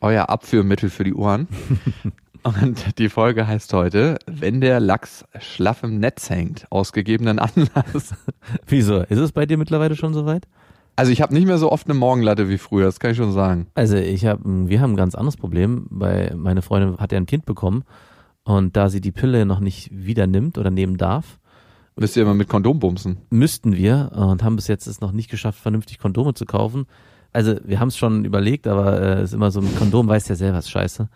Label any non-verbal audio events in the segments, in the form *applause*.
Euer Abführmittel für die Ohren. *laughs* und die Folge heißt heute, wenn der Lachs schlaff im Netz hängt, aus gegebenen Anlass. *laughs* Wieso? Ist es bei dir mittlerweile schon soweit? Also ich habe nicht mehr so oft eine Morgenlatte wie früher, das kann ich schon sagen. Also ich habe, wir haben ein ganz anderes Problem, weil meine Freundin hat ja ein Kind bekommen und da sie die Pille noch nicht wieder nimmt oder nehmen darf, Müsst ihr immer mit Kondom bumsen? müssten wir und haben bis jetzt es noch nicht geschafft, vernünftig Kondome zu kaufen. Also wir haben es schon überlegt, aber es äh, ist immer so, mit Kondom weiß ja selber, ist scheiße.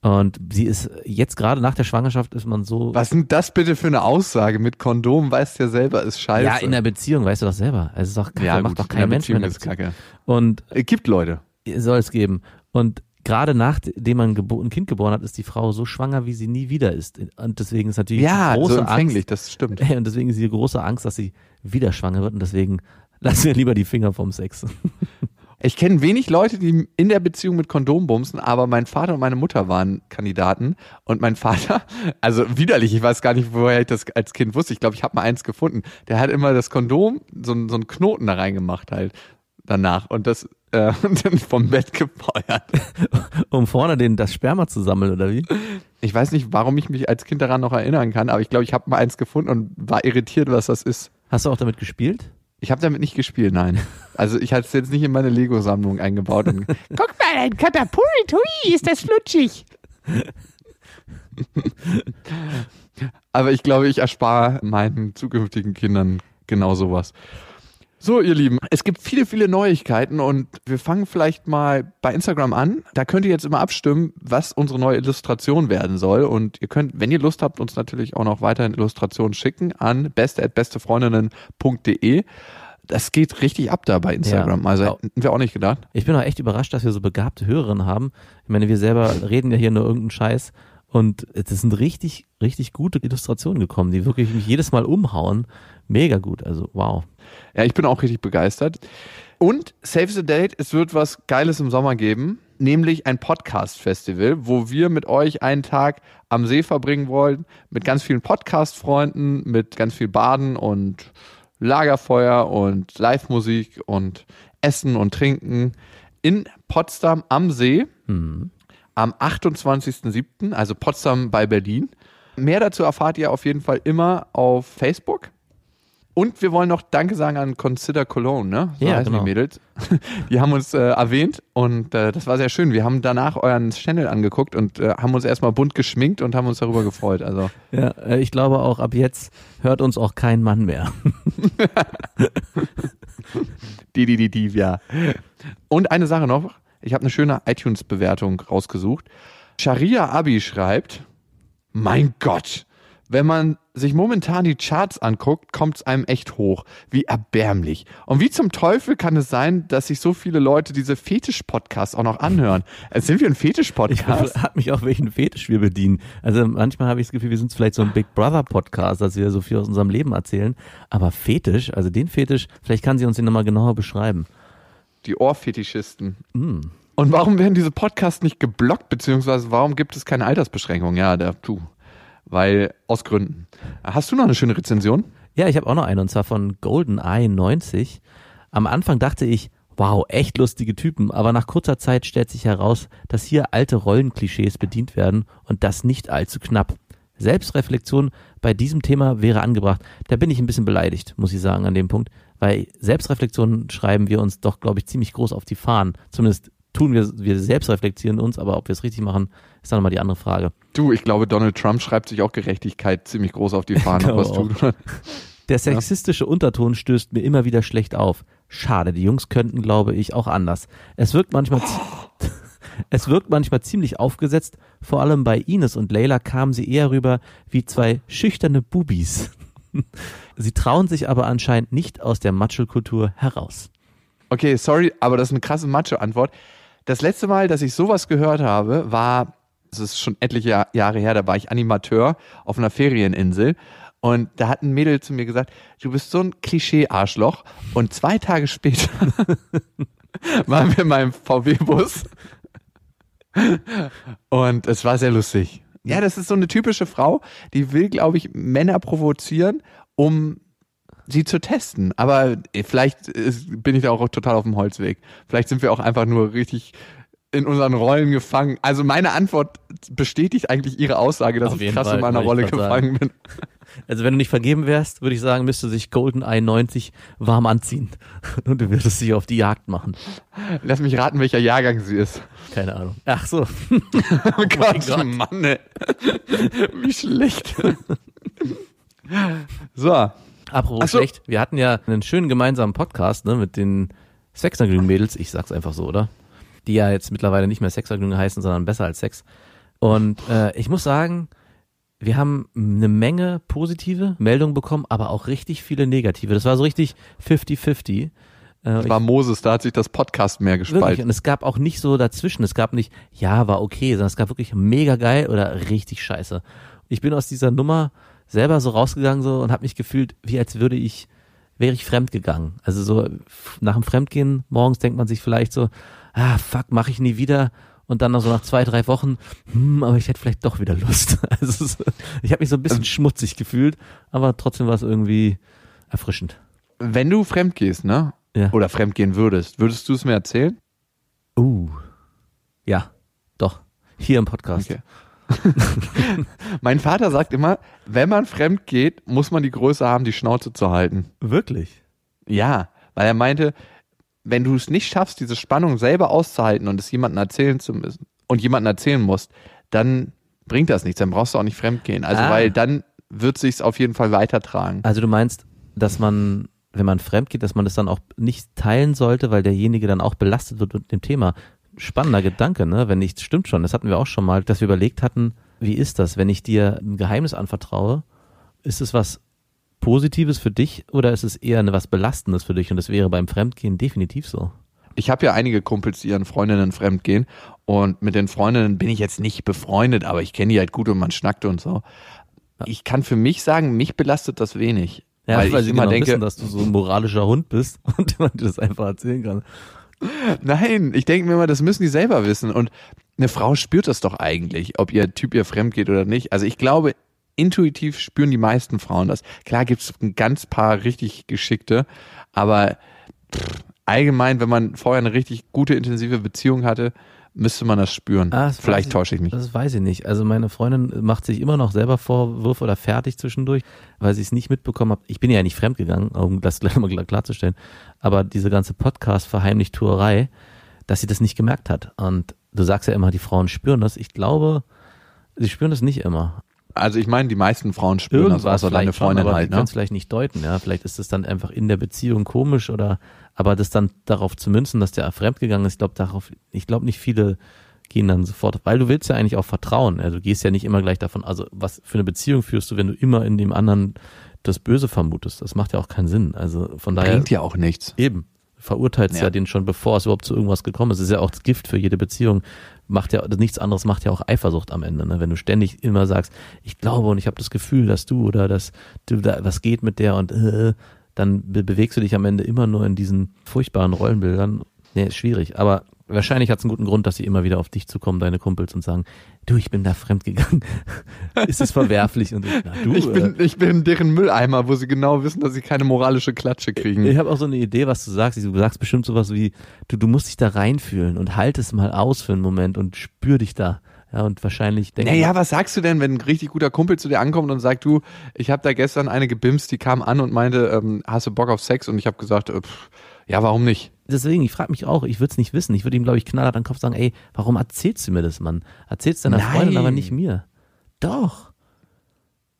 Und sie ist jetzt gerade nach der Schwangerschaft ist man so. Was sind das bitte für eine Aussage? Mit Kondom weißt du ja selber, ist scheiße. Ja, in der Beziehung weißt du doch selber. Also es ist doch Kacke, ja, macht doch kein Mensch mehr ist kacke. Und Es gibt Leute. soll es geben. Und gerade nachdem man ein Kind geboren hat, ist die Frau so schwanger, wie sie nie wieder ist. Und deswegen ist natürlich Ja, große so empfänglich, Angst. das stimmt. *laughs* Und deswegen ist die große Angst, dass sie wieder schwanger wird. Und deswegen *laughs* lassen wir lieber die Finger vom Sex. Ich kenne wenig Leute, die in der Beziehung mit Kondom bumsen, aber mein Vater und meine Mutter waren Kandidaten. Und mein Vater, *laughs* also widerlich, ich weiß gar nicht, woher ich das als Kind wusste. Ich glaube, ich habe mal eins gefunden. Der hat immer das Kondom, so, so einen Knoten da reingemacht halt danach und das äh, *laughs* und dann vom Bett gefeuert. *laughs* um vorne den, das Sperma zu sammeln, oder wie? Ich weiß nicht, warum ich mich als Kind daran noch erinnern kann, aber ich glaube, ich habe mal eins gefunden und war irritiert, was das ist. Hast du auch damit gespielt? Ich habe damit nicht gespielt, nein. Also ich hatte es jetzt nicht in meine Lego-Sammlung eingebaut. Und *laughs* Guck mal, ein Katapult, hui, ist das flutschig. Aber ich glaube, ich erspare meinen zukünftigen Kindern genau sowas. So, ihr Lieben, es gibt viele, viele Neuigkeiten und wir fangen vielleicht mal bei Instagram an. Da könnt ihr jetzt immer abstimmen, was unsere neue Illustration werden soll. Und ihr könnt, wenn ihr Lust habt, uns natürlich auch noch weiterhin Illustrationen schicken an beste.bestefreundinnen.de. Das geht richtig ab da bei Instagram. Ja. Also hätten wir auch nicht gedacht. Ich bin auch echt überrascht, dass wir so begabte Hörerinnen haben. Ich meine, wir selber *laughs* reden ja hier nur irgendeinen Scheiß. Und es sind richtig, richtig gute Illustrationen gekommen, die wirklich mich jedes Mal umhauen. Mega gut. Also, wow. Ja, ich bin auch richtig begeistert. Und Save the Date, es wird was Geiles im Sommer geben, nämlich ein Podcast-Festival, wo wir mit euch einen Tag am See verbringen wollen, mit ganz vielen Podcast-Freunden, mit ganz viel Baden und Lagerfeuer und Live-Musik und Essen und Trinken in Potsdam am See Hm. am 28.07., also Potsdam bei Berlin. Mehr dazu erfahrt ihr auf jeden Fall immer auf Facebook. Und wir wollen noch Danke sagen an Consider Cologne, ne? So Ja, heißen genau. die Mädels. *laughs* Die haben uns äh, erwähnt und äh, das war sehr schön. Wir haben danach euren Channel angeguckt und äh, haben uns erstmal bunt geschminkt und haben uns darüber gefreut. Also Ja, äh, ich glaube auch ab jetzt hört uns auch kein Mann mehr. *laughs* die, die, die, die, ja. Und eine Sache noch. Ich habe eine schöne iTunes-Bewertung rausgesucht. Sharia Abi schreibt, mein Gott, wenn man sich momentan die Charts anguckt, kommt es einem echt hoch. Wie erbärmlich. Und wie zum Teufel kann es sein, dass sich so viele Leute diese Fetisch-Podcasts auch noch anhören? Äh, Sind wir ein Ich Fetisch-Podcast? frage mich auch, welchen Fetisch wir bedienen. Also manchmal habe ich das Gefühl, wir sind vielleicht so ein Big Brother Podcast, dass wir so viel aus unserem Leben erzählen. Aber Fetisch, also den Fetisch, vielleicht kann sie uns den nochmal genauer beschreiben. Die Ohrfetischisten. Mm. Und warum werden diese Podcasts nicht geblockt, beziehungsweise warum gibt es keine Altersbeschränkung? Ja, da, tu. Weil, aus Gründen. Hast du noch eine schöne Rezension? Ja, ich habe auch noch einen und zwar von GoldenEye 90. Am Anfang dachte ich, wow, echt lustige Typen, aber nach kurzer Zeit stellt sich heraus, dass hier alte Rollenklischees bedient werden und das nicht allzu knapp. Selbstreflexion bei diesem Thema wäre angebracht. Da bin ich ein bisschen beleidigt, muss ich sagen, an dem Punkt, weil Selbstreflexion schreiben wir uns doch, glaube ich, ziemlich groß auf die Fahnen. Zumindest tun wir, wir selbst reflektieren uns, aber ob wir es richtig machen, ist dann nochmal die andere Frage. Du, ich glaube, Donald Trump schreibt sich auch Gerechtigkeit ziemlich groß auf die *laughs* Fahne, was glaube tut. Der sexistische Unterton stößt mir immer wieder schlecht auf. Schade, die Jungs könnten, glaube ich, auch anders. Es wirkt manchmal, zi- *laughs* es wirkt manchmal ziemlich aufgesetzt. Vor allem bei Ines und Leila kamen sie eher rüber wie zwei schüchterne Bubis. *laughs* Sie trauen sich aber anscheinend nicht aus der Matschelkultur heraus. Okay, sorry, aber das ist eine krasse Macho-Antwort. Das letzte Mal, dass ich sowas gehört habe, war Das ist schon etliche Jahr- Jahre her, da war ich Animateur auf einer Ferieninsel. Und da hat ein Mädel zu mir gesagt, du bist so ein Klischee-Arschloch. Und zwei Tage später *laughs* waren wir in meinem VW-Bus. Und es war sehr lustig. Ja, das ist so eine typische Frau, die will, glaube ich, Männer provozieren, um sie zu testen. Aber vielleicht ist, bin ich da auch total auf dem Holzweg. Vielleicht sind wir auch einfach nur richtig in unseren Rollen gefangen. Also meine Antwort bestätigt eigentlich ihre Aussage, dass Auf ich krass Fall, in meiner Rolle gefangen bin. *laughs* Also wenn du nicht vergeben wärst, würde ich sagen, müsste sich GoldenEye 90 warm anziehen. *laughs* Und du würdest dich auf die Jagd machen. Lass mich raten, welcher Jahrgang sie ist. Keine Ahnung. Ach so. *laughs* Oh Gott, Gott. Mann, ey. Wie schlecht. so, Apropos so. schlecht. Wir hatten ja einen schönen gemeinsamen Podcast ne, mit den Sexvergnügen-Mädels. Ich sag's einfach so, oder? Die ja jetzt mittlerweile nicht mehr Sexvergnügen heißen, sondern besser als Sex. Und äh, ich muss sagen, wir haben eine Menge positive Meldungen bekommen, aber auch richtig viele negative. Das war so richtig 50-50. Äh, das war Moses, da hat sich das Podcast mehr Wirklich. gespalten. Und es gab auch nicht so dazwischen. Es gab nicht, ja, war okay, sondern es gab wirklich mega geil oder richtig scheiße. Ich bin aus dieser Nummer selber so rausgegangen so und habe mich gefühlt, wie als würde ich, wäre ich fremd gegangen. Also so nach dem Fremdgehen morgens denkt man sich vielleicht so, ah, fuck, mache ich nie wieder. Und dann noch so nach zwei, drei Wochen, hm, aber ich hätte vielleicht doch wieder Lust. *laughs* Also so, ich habe mich so ein bisschen schmutzig gefühlt, aber trotzdem war es irgendwie erfrischend. Wenn du fremd gehst, ne? Ja. Oder fremd gehen würdest, würdest du es mir erzählen? Uh. Ja, doch. Hier im Podcast. Okay. *laughs* mein Vater sagt immer, wenn man fremd geht, muss man die Größe haben, die Schnauze zu halten. Wirklich? Ja, weil er meinte, wenn du es nicht schaffst, diese Spannung selber auszuhalten und es jemandem erzählen zu müssen und jemandem erzählen musst, dann bringt das nichts, dann brauchst du auch nicht fremd gehen. Also Ah. weil dann wird sich's auf jeden Fall weitertragen. Also du meinst, dass man, wenn man fremd geht, dass man das dann auch nicht teilen sollte, weil derjenige dann auch belastet wird mit dem Thema. Spannender Gedanke, ne? Wenn nicht, stimmt schon. Das hatten wir auch schon mal, dass wir überlegt hatten, wie ist das, wenn ich dir ein Geheimnis anvertraue? Ist es was Positives für dich oder ist es eher was Belastendes für dich? Und das wäre beim Fremdgehen definitiv so. Ich habe ja einige Kumpels, die ihren Freundinnen fremd gehen und mit den Freundinnen bin ich jetzt nicht befreundet, aber ich kenne die halt gut und man schnackt und so. Ich kann für mich sagen, mich belastet das wenig. Ja, weil, weil, ich sie immer genau denke, wissen, dass du so ein moralischer Hund bist *laughs* und man dir das einfach erzählen kann. Nein, ich denke mir immer, das müssen die selber wissen. Und eine Frau spürt das doch eigentlich, ob ihr Typ ihr fremd geht oder nicht. Also ich glaube, intuitiv spüren die meisten Frauen das. Klar gibt's ein ganz paar richtig geschickte, aber pff, allgemein, wenn man vorher eine richtig gute, intensive Beziehung hatte, müsste man das spüren. Ah, das Vielleicht ich- täusche ich mich. Das weiß ich nicht. Also meine Freundin macht sich immer noch selber Vorwürfe oder fertig zwischendurch, weil sie es nicht mitbekommen hat. Ich bin ja nicht fremdgegangen, um das gleich mal klar- klarzustellen. Aber diese ganze Podcast-Verheimlichtuerei, dass sie das nicht gemerkt hat. Und du sagst ja immer, die Frauen spüren das. Ich glaube, sie spüren das nicht immer. Also ich meine, die meisten Frauen spüren das, außer deine schon, Freundin aber halt. Ne? es vielleicht nicht deuten. Ja, vielleicht ist es dann einfach in der Beziehung komisch oder, aber das dann darauf zu münzen, dass der fremdgegangen ist, ich glaube darauf, ich glaube nicht viele gehen dann sofort, weil du willst ja eigentlich auch vertrauen. Ja, du gehst ja nicht immer gleich davon, also was für eine Beziehung führst du, wenn du immer in dem anderen das Böse vermutest? Das macht ja auch keinen Sinn. Also von daher Bringt ja auch nichts. eben verurteilst ja. Ja. den schon bevor es überhaupt zu irgendwas gekommen ist. Das ist ja auch das Gift für jede Beziehung. Macht ja nichts anderes macht ja auch Eifersucht am Ende. Ne? Wenn du ständig immer sagst, ich glaube und ich habe das Gefühl, dass du oder dass du da was geht mit der und äh, dann be bewegst du dich am Ende immer nur in diesen furchtbaren Rollenbildern. Nee, ist schwierig. Aber wahrscheinlich hat es einen guten Grund, dass sie immer wieder auf dich zukommen, deine Kumpels, und sagen, du, ich bin da fremdgegangen. *laughs* ist es verwerflich? Und so, na, du, Ich äh, bin, ich bin deren Mülleimer, wo sie genau wissen, dass sie keine moralische Klatsche kriegen. Ich habe auch so eine Idee, was du sagst. Du sagst bestimmt sowas wie, du, du musst dich da reinfühlen und halt es mal aus für einen Moment und spür dich da. Ja, und wahrscheinlich denken. Naja, was sagst du denn, wenn ein richtig guter Kumpel zu dir ankommt und sagt, du, ich habe da gestern eine gebimst, die kam an und meinte, ähm, hast du Bock auf Sex? Und ich habe gesagt, äh, pff, ja, warum nicht? Deswegen, ich frage mich auch, ich würde es nicht wissen. Ich würde ihm, glaube ich, knallhart an den Kopf sagen, ey, warum erzählst du mir das, Mann? Erzählst deiner Nein. Freundin, aber nicht mir. Doch.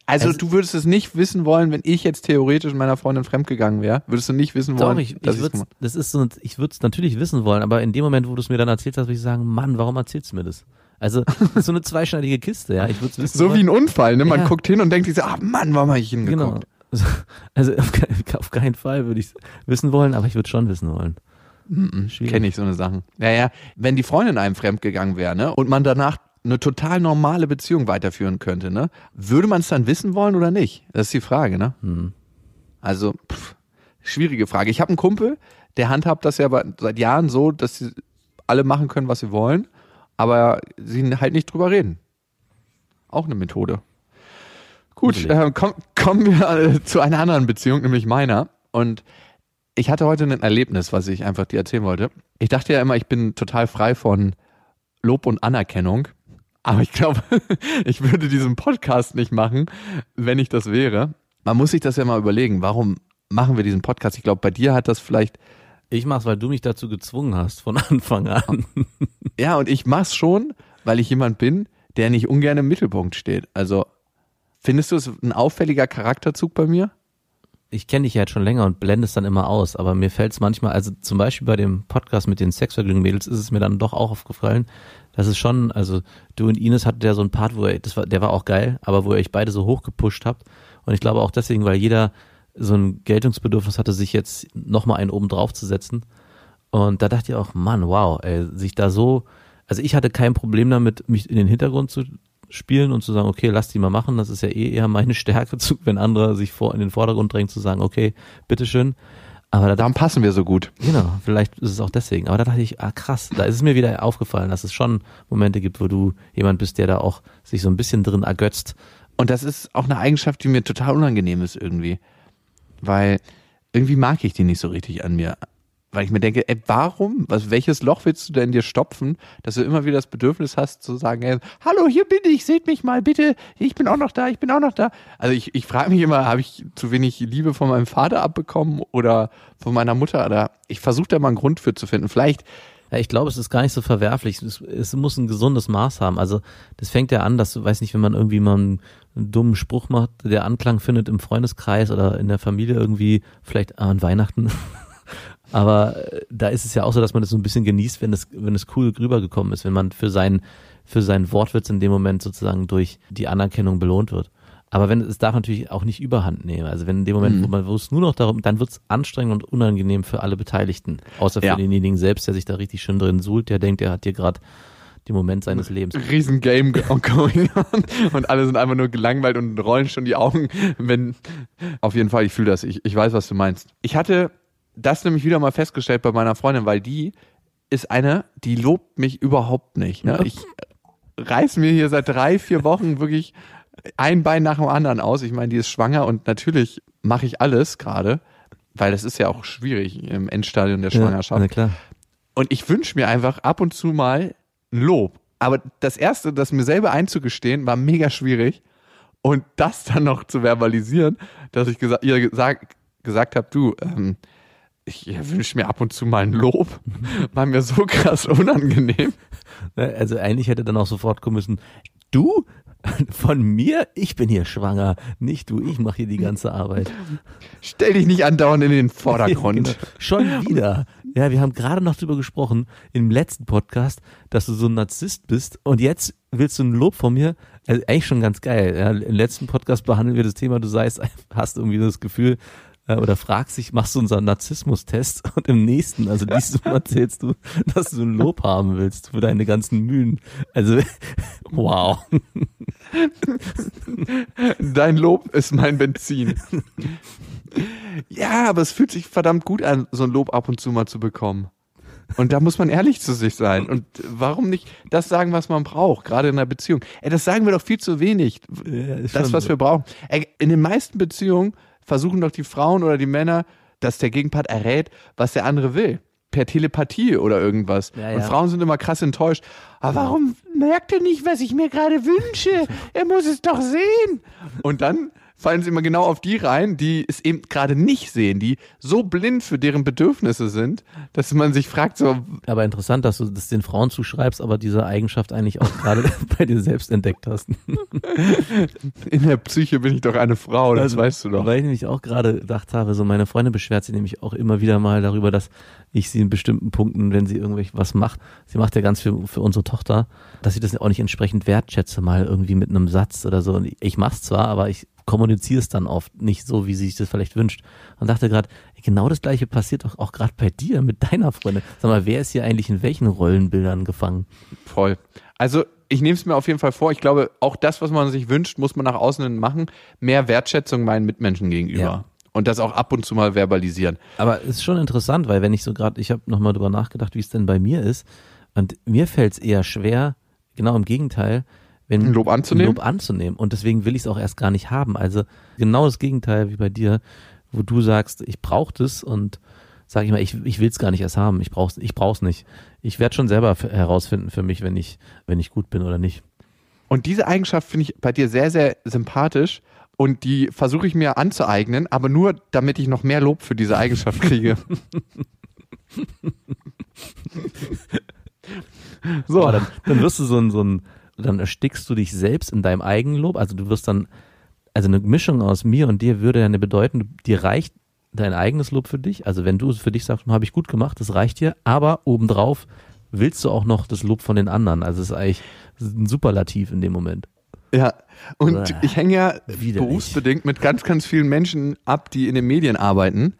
Also, Also- du würdest es nicht wissen wollen, wenn ich jetzt theoretisch meiner Freundin fremdgegangen wäre? Würdest du nicht wissen Doch, wollen, ich, dass ich würd's, das ist so, ich würde es natürlich wissen wollen, aber in dem Moment, wo du es mir dann erzählt hast, würde ich sagen, Mann, warum erzählst du mir das? Also, *laughs* so eine zweischneidige Kiste, ja. Ich würde es wissen So wie wollen. ein Unfall, ne? Man Ja. guckt hin und denkt sich so, ah Mann, warum habe ich Genau. Hingeguckt? Also auf, auf keinen Fall würde ich es wissen wollen, aber ich würde schon wissen wollen. Schwierig. Kenne ich so eine Sachen. Ja, ja. Wenn die Freundin einem fremdgegangen wäre, ne? Und man danach eine total normale Beziehung weiterführen könnte, ne? Würde man es dann wissen wollen oder nicht? Das ist die Frage, ne? Also, pff, schwierige Frage. Ich habe einen Kumpel, der handhabt das ja seit Jahren so, dass sie alle machen können, was sie wollen, aber sie halt nicht drüber reden. Auch eine Methode. Gut, äh, komm, kommen wir äh, zu einer anderen Beziehung, nämlich meiner. Und ich hatte heute ein Erlebnis, was ich einfach dir erzählen wollte. Ich dachte ja immer, ich bin total frei von Lob und Anerkennung. Aber ich glaube, *laughs* ich würde diesen Podcast nicht machen, wenn ich das wäre. Man muss sich das ja mal überlegen. Warum machen wir diesen Podcast? Ich glaube, bei dir hat das vielleicht, Ich mach's, weil du mich dazu gezwungen hast von *laughs* Anfang an. ja, und ich mach's schon, weil ich jemand bin, der nicht ungern im Mittelpunkt steht. Also, findest du es ein auffälliger Charakterzug bei mir? Ich kenne dich ja jetzt schon länger und blende es dann immer aus, aber mir fällt es manchmal, also zum Beispiel bei dem Podcast mit den Sexvergnügen-Mädels ist es mir dann doch auch aufgefallen, dass es schon, also du und Ines hattet ja so einen Part, wo ihr, das war, der war auch geil, aber wo ihr euch beide so hochgepusht habt und ich glaube auch deswegen, weil jeder so ein Geltungsbedürfnis hatte, sich jetzt nochmal einen oben drauf zu setzen und da dachte ich auch, Mann, wow, ey, sich da so, also ich hatte kein Problem damit, mich in den Hintergrund zu spielen und zu sagen, okay, lass die mal machen, das ist ja eh eher meine *laughs* Stärke, zu, wenn andere sich vor in den Vordergrund drängen, zu sagen, okay, bitteschön. Aber da Darum passen wir so gut. Genau, vielleicht ist es auch deswegen. Aber da dachte ich, ah krass, da ist es mir wieder aufgefallen, dass es schon Momente gibt, wo du jemand bist, der da auch sich so ein bisschen drin ergötzt. Und das ist auch eine Eigenschaft, die mir total unangenehm ist irgendwie. Weil irgendwie mag ich die nicht so richtig an mir. Weil ich mir denke, ey, warum? Was, welches Loch willst du denn dir stopfen, dass du immer wieder das Bedürfnis hast zu sagen, ey, hallo, hier bin ich, seht mich mal bitte, ich bin auch noch da, ich bin auch noch da. Also ich, ich frage mich immer, habe ich zu wenig Liebe von meinem Vater abbekommen oder von meiner Mutter? Oder ich versuche da mal einen Grund für zu finden. Vielleicht, Ja, ich glaube, es ist gar nicht so verwerflich. Es, es muss ein gesundes Maß haben. Also das fängt ja an, dass du, weiß nicht, wenn man irgendwie mal einen, einen dummen Spruch macht, der Anklang findet im Freundeskreis oder in der Familie irgendwie, vielleicht an Weihnachten. *laughs* Aber äh, da ist es ja auch so, dass man das so ein bisschen genießt, wenn es, wenn es cool rübergekommen ist, wenn man für sein, für seinen Wortwitz in dem Moment sozusagen durch die Anerkennung belohnt wird. Aber wenn es darf natürlich auch nicht überhand nehmen. Also wenn in dem Moment, wo man wo es nur noch darum, dann wird es anstrengend und unangenehm für alle Beteiligten. Außer für Ja. denjenigen selbst, der sich da richtig schön drin suhlt, der denkt, er hat hier gerade den Moment seines Lebens. *laughs* riesen Game *laughs* going on und alle sind einfach nur gelangweilt und rollen schon die Augen, wenn auf jeden Fall, ich fühle das, ich, ich weiß, was du meinst. Ich hatte das nämlich wieder mal festgestellt bei meiner Freundin, weil die ist eine, die lobt mich überhaupt nicht. Ne? Ich reiß mir hier seit drei, vier Wochen wirklich ein Bein nach dem anderen aus. Ich meine, die ist schwanger und natürlich mache ich alles gerade, weil das ist ja auch schwierig im Endstadium der Schwangerschaft. Ja, klar. Und ich wünsche mir einfach ab und zu mal ein Lob. Aber das erste, das mir selber einzugestehen, war mega schwierig. Und das dann noch zu verbalisieren, dass ich gesa ihr gesagt, gesagt habe, du, ähm, ich wünsche mir ab und zu mal ein Lob, *laughs* war mir so krass unangenehm. Also eigentlich hätte dann auch sofort kommen müssen, du? Von mir? Ich bin hier schwanger. Nicht du, ich mache hier die ganze Arbeit. Stell dich nicht andauernd in den Vordergrund. *laughs* Genau. Schon wieder. Ja, wir haben gerade noch drüber gesprochen im letzten Podcast, dass du so ein Narzisst bist und jetzt willst du ein Lob von mir. Also eigentlich schon ganz geil. Ja, Im letzten Podcast behandeln wir das Thema, du seist, *laughs* hast irgendwie das Gefühl äh, oder fragst dich, machst du unseren Narzissmus-Test *laughs* und im nächsten, also dieses Mal erzählst du, dass du ein Lob haben willst für deine ganzen Mühen. Also, *laughs* wow. Dein Lob ist mein Benzin. Ja, aber es fühlt sich verdammt gut an, so ein Lob ab und zu mal zu bekommen. Und da muss man ehrlich zu sich sein. Und warum nicht das sagen, was man braucht, gerade in einer Beziehung? Ey, das sagen wir doch viel zu wenig. ist das, was so. wir brauchen. Ey, in den meisten Beziehungen versuchen doch die Frauen oder die Männer, dass der Gegenpart errät, was der andere will. Per Telepathie oder irgendwas. Ja, Und ja. Frauen sind immer krass enttäuscht. Aber warum Merkt er nicht, was ich mir gerade wünsche? Er muss es doch sehen. Und dann fallen sie immer genau auf die rein, die es eben gerade nicht sehen, die so blind für deren Bedürfnisse sind, dass man sich fragt, so, Aber interessant, dass du das den Frauen zuschreibst, aber diese Eigenschaft eigentlich auch gerade *laughs* bei dir selbst entdeckt hast. *laughs* in der Psyche bin ich doch eine Frau, das weißt du doch. Weil ich nämlich auch gerade gedacht habe, so meine Freundin beschwert sich nämlich auch immer wieder mal darüber, dass ich sie in bestimmten Punkten, wenn sie irgendwelche was macht, sie macht ja ganz viel für unsere Tochter, dass ich das auch nicht entsprechend wertschätze, mal irgendwie mit einem Satz oder so. Und ich mach's zwar, aber ich kommuniziere es dann oft nicht so, wie sie sich das vielleicht wünscht. Und dachte gerade, genau das gleiche passiert doch auch gerade bei dir mit deiner Freundin. Sag mal, wer ist hier eigentlich in welchen Rollenbildern gefangen? Voll. Also, ich nehme es mir auf jeden Fall vor. Ich glaube, auch das, was man sich wünscht, muss man nach außen machen. Mehr Wertschätzung meinen Mitmenschen gegenüber. Ja. Und das auch ab und zu mal verbalisieren. Aber es ist schon interessant, weil wenn ich so gerade, ich habe nochmal drüber nachgedacht, wie es denn bei mir ist. Und mir fällt es eher schwer, genau im Gegenteil, wenn Ein Lob anzunehmen? Lob anzunehmen. Und deswegen will ich es auch erst gar nicht haben. Also genau das Gegenteil wie bei dir, wo du sagst, ich brauche das und sag ich mal, ich, ich will es gar nicht erst haben. Ich brauch's, ich brauch's nicht. Ich werde schon selber herausfinden für mich, wenn ich, wenn ich gut bin oder nicht. Und diese Eigenschaft finde ich bei dir sehr, sehr sympathisch. Und die versuche ich mir anzueignen, aber nur, damit ich noch mehr Lob für diese Eigenschaft kriege. *laughs* so, dann, dann wirst du so ein, so ein, dann erstickst du dich selbst in deinem Eigenlob. Also du wirst dann, also eine Mischung aus mir und dir würde ja eine bedeuten, dir reicht dein eigenes Lob für dich. Also wenn du es für dich sagst, habe ich gut gemacht, das reicht dir. Aber obendrauf willst du auch noch das Lob von den anderen. Also es ist eigentlich ein Superlativ in dem Moment. Ja, und ich hänge ja widerlich. berufsbedingt mit ganz, ganz vielen Menschen ab, die in den Medien arbeiten.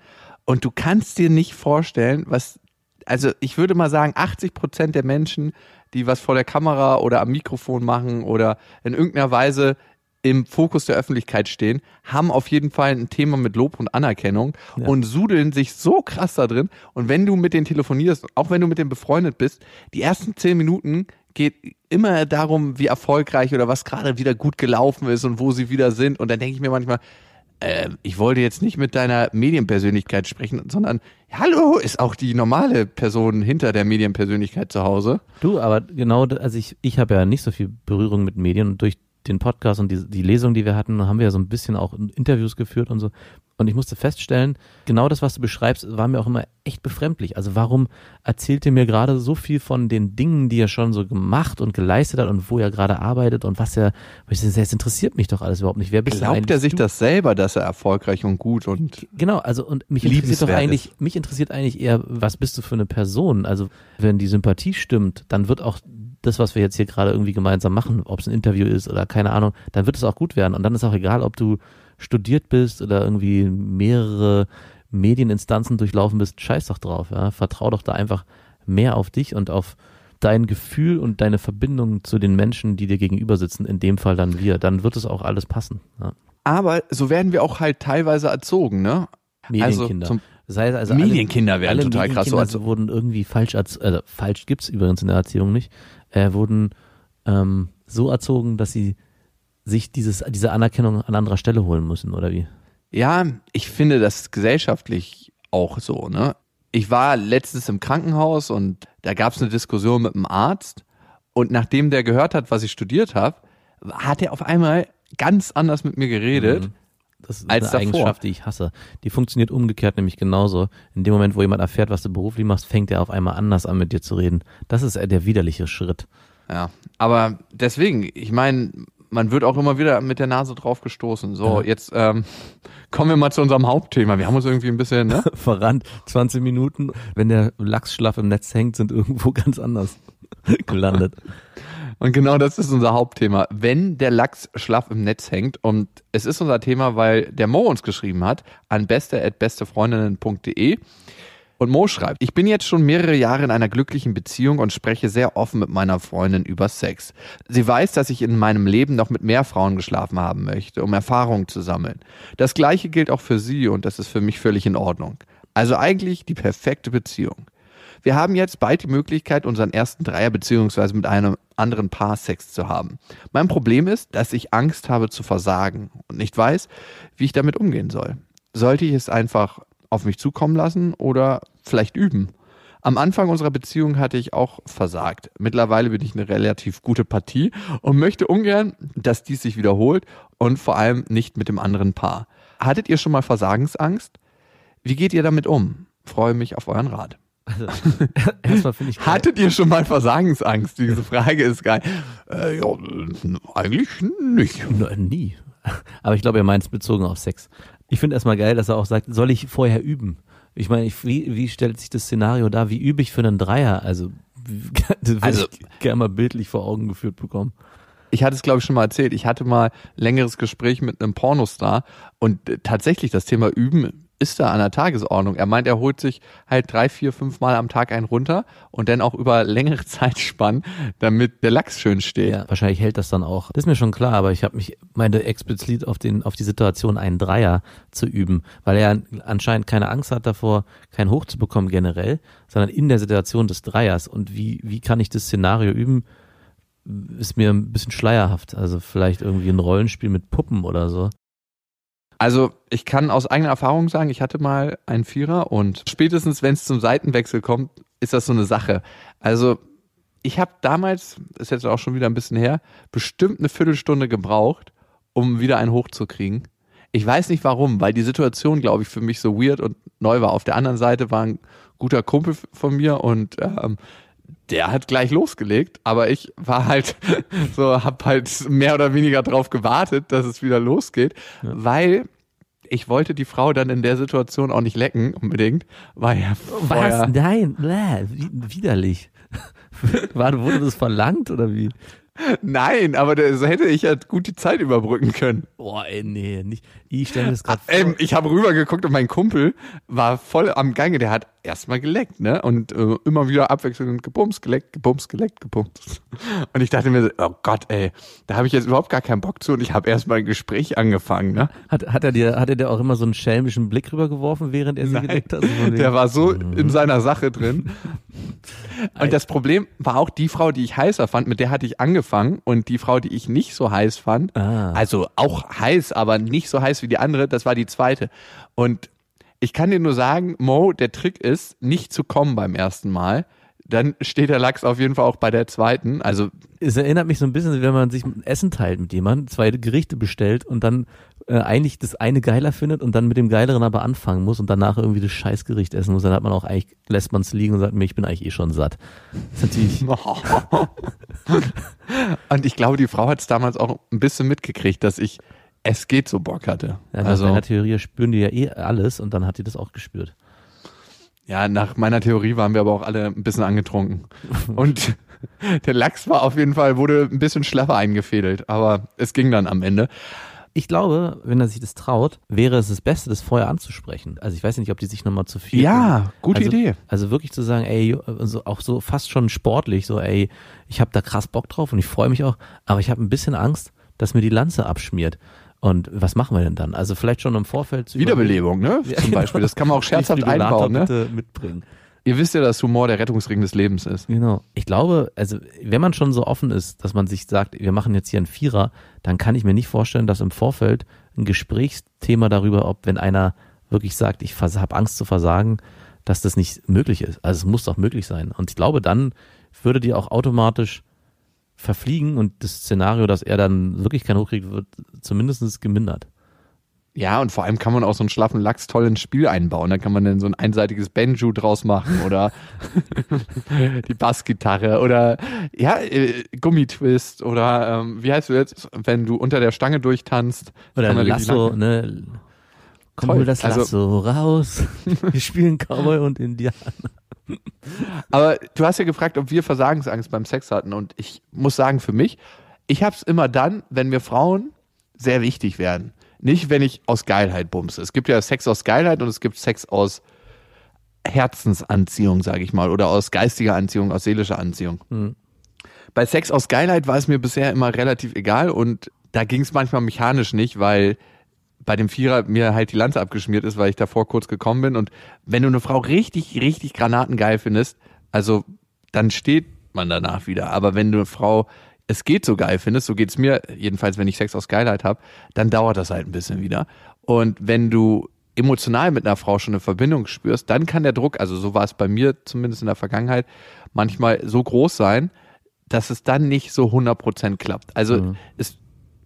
Und du kannst dir nicht vorstellen, was, also ich würde mal sagen, 80 Prozent der Menschen, die was vor der Kamera oder am Mikrofon machen oder in irgendeiner Weise im Fokus der Öffentlichkeit stehen, haben auf jeden Fall ein Thema mit Lob und Anerkennung Ja. und sudeln sich so krass da drin. Und wenn du mit denen telefonierst, auch wenn du mit denen befreundet bist, die ersten zehn Minuten geht immer darum, wie erfolgreich oder was gerade wieder gut gelaufen ist und wo sie wieder sind. Und dann denke ich mir manchmal, äh, ich wollte jetzt nicht mit deiner Medienpersönlichkeit sprechen, sondern hallo, ist auch die normale Person hinter der Medienpersönlichkeit zu Hause. Du, aber genau, also ich, ich habe ja nicht so viel Berührung mit Medien und durch den Podcast und die, die Lesung, die wir hatten, haben wir ja so ein bisschen auch Interviews geführt und so. Und ich musste feststellen, genau das, was du beschreibst, war mir auch immer echt befremdlich. Also warum erzählt ihr mir gerade so viel von den Dingen, die er schon so gemacht und geleistet hat und wo er gerade arbeitet und was er, sage, das interessiert mich doch alles überhaupt nicht. Wer bist Glaubt er sich du? das selber, dass er erfolgreich und gut und Genau, also und mich interessiert doch eigentlich, mich interessiert eigentlich eher, was bist du für eine Person? Also wenn die Sympathie stimmt, dann wird auch das, was wir jetzt hier gerade irgendwie gemeinsam machen, ob es ein Interview ist oder keine Ahnung, dann wird es auch gut werden. Und dann ist auch egal, ob du studiert bist oder irgendwie mehrere Medieninstanzen durchlaufen bist, scheiß doch drauf, ja. Vertrau doch da einfach mehr auf dich und auf dein Gefühl und deine Verbindung zu den Menschen, die dir gegenüber sitzen, in dem Fall dann wir, dann wird es auch alles passen. Ja. Aber so werden wir auch halt teilweise erzogen, ne? Medienkinder. Also das heißt also Medienkinder alle, werden alle total krass so Medienkinder als wurden irgendwie falsch erzogen, also falsch gibt's übrigens in der Erziehung nicht, äh, wurden ähm, so erzogen, dass sie sich dieses, diese Anerkennung an anderer Stelle holen müssen, oder wie? Ja, ich finde das gesellschaftlich auch so, ne? Ich war letztens im Krankenhaus und da gab es eine Diskussion mit einem Arzt und nachdem der gehört hat, was ich studiert habe, hat er auf einmal ganz anders mit mir geredet. Mhm. Das ist Als eine davor. Eigenschaft, die ich hasse. Die funktioniert umgekehrt nämlich genauso. In dem Moment, wo jemand erfährt, was du beruflich machst, fängt er auf einmal anders an, mit dir zu reden. Das ist der widerliche Schritt. Ja, aber deswegen, ich meine, man wird auch immer wieder mit der Nase drauf gestoßen. So, Ja. jetzt ähm, *laughs* kommen wir mal zu unserem Hauptthema. Wir haben uns irgendwie ein bisschen, ne? *laughs* Verrannt, 20 Minuten. Wenn der Lachs schlaff im Netz hängt, sind irgendwo *laughs* ganz anders gelandet. Und genau das ist unser Hauptthema. Wenn der Lachs schlaff im Netz hängt und es ist unser Thema, weil der Mo uns geschrieben hat an beste@bestefreundinnen.de und Mo schreibt, ich bin jetzt schon mehrere Jahre in einer glücklichen Beziehung und spreche sehr offen mit meiner Freundin über Sex. Sie weiß, dass ich in meinem Leben noch mit mehr Frauen geschlafen haben möchte, um Erfahrungen zu sammeln. Das gleiche gilt auch für sie und das ist für mich völlig in Ordnung. Also eigentlich die perfekte Beziehung. Wir haben jetzt bald die Möglichkeit, unseren ersten Dreier beziehungsweise mit einem anderen Paar Sex zu haben. Mein Problem ist, dass ich Angst habe zu versagen und nicht weiß, wie ich damit umgehen soll. Sollte ich es einfach auf mich zukommen lassen oder vielleicht üben? Am Anfang unserer Beziehung hatte ich auch versagt. Mittlerweile bin ich eine relativ gute Partie und möchte ungern, dass dies sich wiederholt und vor allem nicht mit dem anderen Paar. Hattet ihr schon mal Versagensangst? Wie geht ihr damit um? Freue mich auf euren Rat. Also, *laughs* erstmal finde ich geil. Hattet ihr schon mal Versagensangst? Diese Frage ist geil. Äh, ja, eigentlich nicht. No, nie. Aber ich glaube, er meint es bezogen auf Sex. Ich finde erstmal geil, dass er auch sagt, soll ich vorher üben? Ich meine, wie, wie stellt sich das Szenario dar? Wie übe ich für einen Dreier? Also, *laughs* das würde Also- ich gerne mal bildlich vor Augen geführt bekommen. Ich hatte es, glaube ich, schon mal erzählt. Ich hatte mal längeres Gespräch mit einem Pornostar und äh, tatsächlich das Thema Üben ist da an der Tagesordnung. Er meint, er holt sich halt drei, vier, fünf Mal am Tag einen runter und dann auch über längere *laughs* Zeitspannen, damit der Lachs schön steht. Ja, wahrscheinlich hält das dann auch. Das ist mir schon klar, aber ich habe mich meine explizit auf den auf die Situation einen Dreier zu üben, weil er anscheinend keine Angst hat davor, kein Hoch zu bekommen generell, sondern in der Situation des Dreiers und wie wie kann ich das Szenario üben? Ist mir ein bisschen schleierhaft. Also vielleicht irgendwie ein Rollenspiel mit Puppen oder so. Also ich kann aus eigener Erfahrung sagen, ich hatte mal einen Vierer und spätestens, wenn es zum Seitenwechsel kommt, ist das so eine Sache. Also ich habe damals, ist jetzt auch schon wieder ein bisschen her, bestimmt eine Viertelstunde gebraucht, um wieder einen hochzukriegen. Ich weiß nicht warum, weil die Situation, glaube ich, für mich so weird und neu war. Auf der anderen Seite war ein guter Kumpel von mir und ähm, der hat gleich losgelegt, aber ich war halt *laughs* so, hab halt mehr oder weniger drauf gewartet, dass es wieder losgeht, ja. weil ich wollte die Frau dann in der Situation auch nicht lecken unbedingt, weil ja vorher Was? Nein, bläh, widerlich. *laughs* War, wurde das verlangt oder wie? Nein, aber so hätte ich ja gut die Zeit überbrücken können. Boah, ey, nee, nicht. Ich stelle das gerade vor. Ähm, ich habe rübergeguckt und mein Kumpel war voll am Gange. Der hat erstmal geleckt, ne? Und äh, immer wieder abwechselnd gebumst, geleckt, gebumst, geleckt, gebumst. *laughs* Und ich dachte mir, oh Gott, ey, da habe ich jetzt überhaupt gar keinen Bock zu und ich habe erstmal ein Gespräch angefangen, ne? Hat, hat er dir, hat er dir auch immer so einen schelmischen Blick rübergeworfen, während er sie Nein, geleckt hat? *laughs* Der war so in mhm. seiner Sache drin. *laughs* Und das Problem war auch die Frau, die ich heißer fand, mit der hatte ich angefangen und die Frau, die ich nicht so heiß fand, ah. also auch heiß, aber nicht so heiß wie die andere, das war die zweite. Und ich kann dir nur sagen, Mo, der Trick ist, nicht zu kommen beim ersten Mal. Dann steht der Lachs auf jeden Fall auch bei der zweiten. Also es erinnert mich so ein bisschen, wenn man sich ein Essen teilt mit jemandem, zwei Gerichte bestellt und dann äh, eigentlich das eine geiler findet und dann mit dem geileren aber anfangen muss und danach irgendwie das Scheißgericht essen muss, dann hat man auch eigentlich, lässt man es liegen und sagt mir, ich bin eigentlich eh schon satt. Das ist natürlich. *laughs* und ich glaube, die Frau hat es damals auch ein bisschen mitgekriegt, dass ich es geht so Bock hatte. Ja, nach also, meiner Theorie spüren die ja eh alles und dann hat die das auch gespürt. Ja, nach meiner Theorie waren wir aber auch alle ein bisschen angetrunken. *laughs* Und der Lachs war auf jeden Fall, wurde ein bisschen schlaffer eingefädelt, aber es ging dann am Ende. Ich glaube, wenn er sich das traut, wäre es das Beste, das vorher anzusprechen. Also ich weiß nicht, ob die sich nochmal zu viel. Ja, gute also, Idee. Also wirklich zu sagen, ey, also auch so fast schon sportlich, so ey, ich habe da krass Bock drauf und ich freue mich auch, aber ich habe ein bisschen Angst, dass mir die Lanze abschmiert. Und was machen wir denn dann? Also vielleicht schon im Vorfeld zu Wiederbelebung, ne? Ja, Zum Beispiel. Das kann man auch *laughs* scherzhaft einbauen, ne? mitbringen. Ihr wisst ja, dass Humor der Rettungsring des Lebens ist. Genau. Ich glaube, also wenn man schon so offen ist, dass man sich sagt, wir machen jetzt hier einen Vierer, dann kann ich mir nicht vorstellen, dass im Vorfeld ein Gesprächsthema darüber, ob wenn einer wirklich sagt, ich habe Angst zu versagen, dass das nicht möglich ist. Also es muss doch möglich sein. Und ich glaube, dann würde dir auch automatisch verfliegen und das Szenario, dass er dann wirklich keinen hochkriegt, wird zumindest gemindert. Ja, und vor allem kann man auch so einen schlaffen Lachs toll ins Spiel einbauen. Da kann man dann so ein einseitiges Banjo draus machen oder *laughs* die Bassgitarre oder ja, äh, Gummitwist oder ähm, wie heißt du jetzt, wenn du unter der Stange durchtanzt. Oder Lasso, ne? Komm, hol das also Lasso raus. *laughs* Wir spielen Cowboy und Indianer. Aber du hast ja gefragt, ob wir Versagensangst beim Sex hatten. Und ich muss sagen, für mich, ich habe es immer dann, wenn mir Frauen sehr wichtig werden. Nicht, wenn ich aus Geilheit bumse. Es gibt ja Sex aus Geilheit und es gibt Sex aus Herzensanziehung, sage ich mal, oder aus geistiger Anziehung, aus seelischer Anziehung. Mhm. Bei Sex aus Geilheit war es mir bisher immer relativ egal und da ging es manchmal mechanisch nicht, weil bei dem Vierer mir halt die Lanze abgeschmiert ist, weil ich davor kurz gekommen bin. Und wenn du eine Frau richtig, richtig granatengeil findest, also dann steht man danach wieder. Aber wenn du eine Frau es geht so geil findest, so geht's mir jedenfalls, wenn ich Sex aus Geilheit habe, dann dauert das halt ein bisschen wieder. Und wenn du emotional mit einer Frau schon eine Verbindung spürst, dann kann der Druck, also so war es bei mir zumindest in der Vergangenheit, manchmal so groß sein, dass es dann nicht so 100% klappt. Also mhm. ist